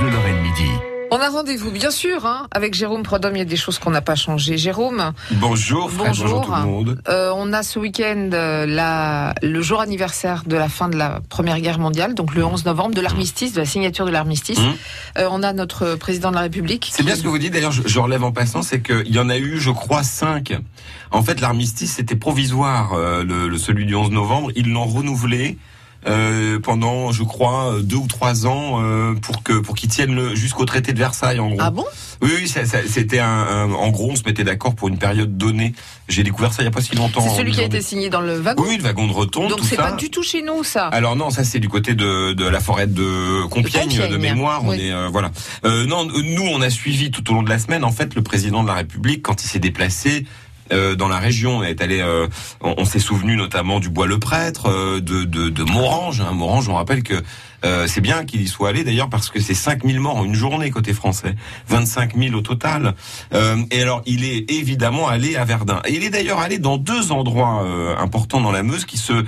Bleu Lorraine Midi. On a rendez-vous, bien sûr, hein, avec Jérôme Prodhomme. Il y a des choses qu'on n'a pas changées. Jérôme, Bonjour, Fred, bonjour, tout le monde. euh, on a ce week-end euh, la, le jour anniversaire de la fin de la Première Guerre mondiale, donc le 11 novembre, de l'armistice, de la signature de l'armistice. Mmh. Euh, on a notre président de la République. C'est qui- bien ce que vous dites, d'ailleurs, je, je relève en passant, c'est qu'il y en a eu, je crois, cinq. En fait, l'armistice, c'était provisoire, le, le- celui du 11 novembre. Ils l'ont renouvelé euh, pendant, je crois, euh, deux ou trois ans euh, pour que pour qu'ils tiennent jusqu'au traité de Versailles, en gros. Ah bon? Oui, oui, ça- ça- c'était un, un- En gros, on se mettait d'accord pour une période donnée. J'ai découvert ça il y a pas si longtemps. C'est celui qui a été signé dans le wagon? Oui, le wagon de Rotonde, donc tout c'est ça. pas du tout chez nous, ça? Alors non, ça c'est du côté de, de la forêt de Compiègne, de, Compiègne. mémoire. On est euh, voilà. Non, nous on a suivi tout au long de la semaine. En fait, le président de la République, quand il s'est déplacé. Euh, dans la région, on est allé, euh, on, on s'est souvenu notamment du Bois le Prêtre, euh, de, de, de Morange. Hein. Morange, on rappelle que euh, c'est bien qu'il y soit allé d'ailleurs parce que c'est 5000 morts en une journée côté français, 25 000 au total. Euh, et alors, il est évidemment allé à Verdun. Et il est d'ailleurs allé dans deux endroits euh, importants dans la Meuse qui se,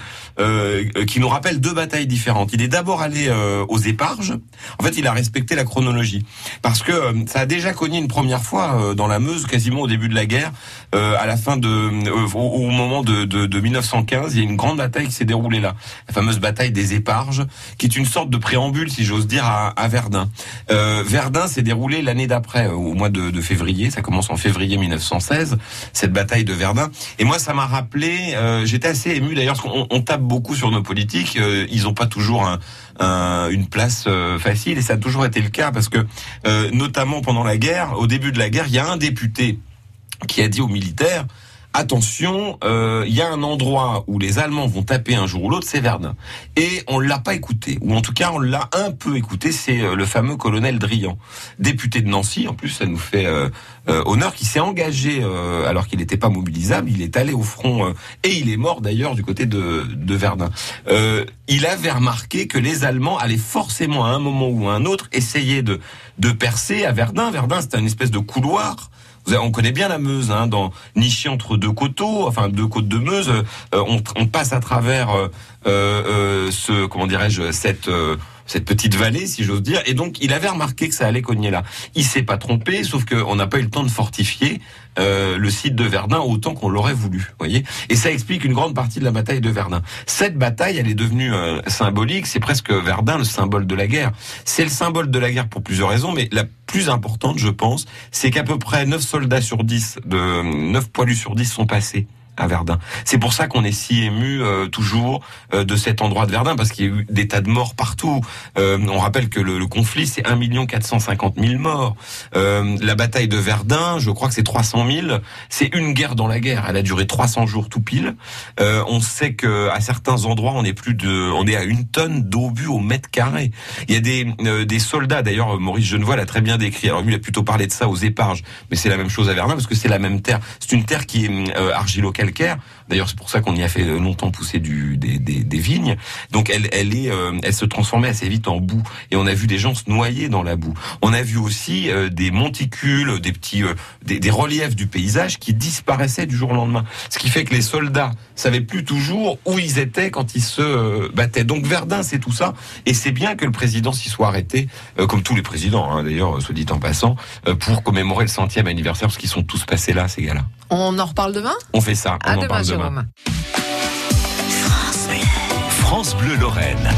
qui nous rappellent deux batailles différentes. Il est d'abord allé aux Éparges. En fait, il a respecté la chronologie parce que ça a déjà cogné une première fois dans la Meuse, quasiment au début de la guerre, à la fin de, euh, au, moment de, de, de 1915. Il y a une grande bataille qui s'est déroulée là, la fameuse bataille des Éparges, qui est une sorte de préambule, si j'ose dire, à, Verdun. Euh, Verdun s'est déroulé l'année d'après, euh, au mois de, février. Ça commence en février 1916, cette bataille de Verdun. Et moi, ça m'a rappelé. J'étais assez ému d'ailleurs, parce qu'on on tape beaucoup sur nos politiques. ils n'ont pas toujours un, un- une place facile, et ça a toujours été le cas, parce que notamment pendant la guerre, au début de la guerre, il y a un député qui a dit aux militaires. Attention, euh, il y a un endroit où les Allemands vont taper un jour ou l'autre, c'est Verdun. Et on l'a pas écouté, ou en tout cas on l'a un peu écouté. C'est euh, le fameux colonel Drian, député de Nancy. En plus, ça nous fait euh, euh, honneur, qui s'est engagé euh, alors qu'il n'était pas mobilisable. Il est allé au front euh, et il est mort d'ailleurs du côté de, de Verdun. Euh, il avait remarqué que les Allemands allaient forcément à un moment ou à un autre essayer de de percer à Verdun. Verdun, c'était une espèce de couloir. On connaît bien la Meuse, hein, dans niché entre deux coteaux, enfin deux côtes de Meuse. euh, on, on passe à travers euh, euh, ce, comment dirais-je, cette cette petite vallée, si j'ose dire. Et donc, il avait remarqué que ça allait cogner là. Il s'est pas trompé, sauf qu'on n'a pas eu le temps de fortifier euh, le site de Verdun autant qu'on l'aurait voulu. Voyez. Et ça explique une grande partie de la bataille de Verdun. Cette bataille, elle est devenue euh, symbolique. C'est presque Verdun le symbole de la guerre. C'est le symbole de la guerre pour plusieurs raisons, mais la plus importante, je pense, c'est qu'à peu près 9 soldats sur 10, de 9 poilus sur 10 sont passés à Verdun. C'est pour ça qu'on est si ému euh, toujours euh, de cet endroit de Verdun parce qu'il y a eu des tas de morts partout. Euh, on rappelle que le, le conflit c'est 1 450 000 morts. Euh, la bataille de Verdun, je crois que c'est 300 000. C'est une guerre dans la guerre. Elle a duré 300 jours tout pile. Euh, on sait que à certains endroits on est plus de, on est à une tonne d'obus au mètre carré. Il y a des euh, des soldats d'ailleurs. Maurice Genevoix l'a très bien décrit. Alors lui il a plutôt parlé de ça aux éparges, mais c'est la même chose à Verdun parce que c'est la même terre. C'est une terre qui est euh, D'ailleurs, c'est pour ça qu'on y a fait longtemps pousser du, des, des, des vignes. Donc, elle, elle est, euh, elle se transformait assez vite en boue. Et on a vu des gens se noyer dans la boue. On a vu aussi euh, des monticules, des petits, euh, des, des reliefs du paysage qui disparaissaient du jour au lendemain. Ce qui fait que les soldats savaient plus toujours où ils étaient quand ils se euh, battaient. Donc, Verdun, c'est tout ça. Et c'est bien que le président s'y soit arrêté, euh, comme tous les présidents, hein, d'ailleurs, soit dit en passant, euh, pour commémorer le centième anniversaire, parce qu'ils sont tous passés là, ces gars-là. On en reparle demain? On fait ça. On À en demain, parle demain. Jérôme. France Bleu Lorraine.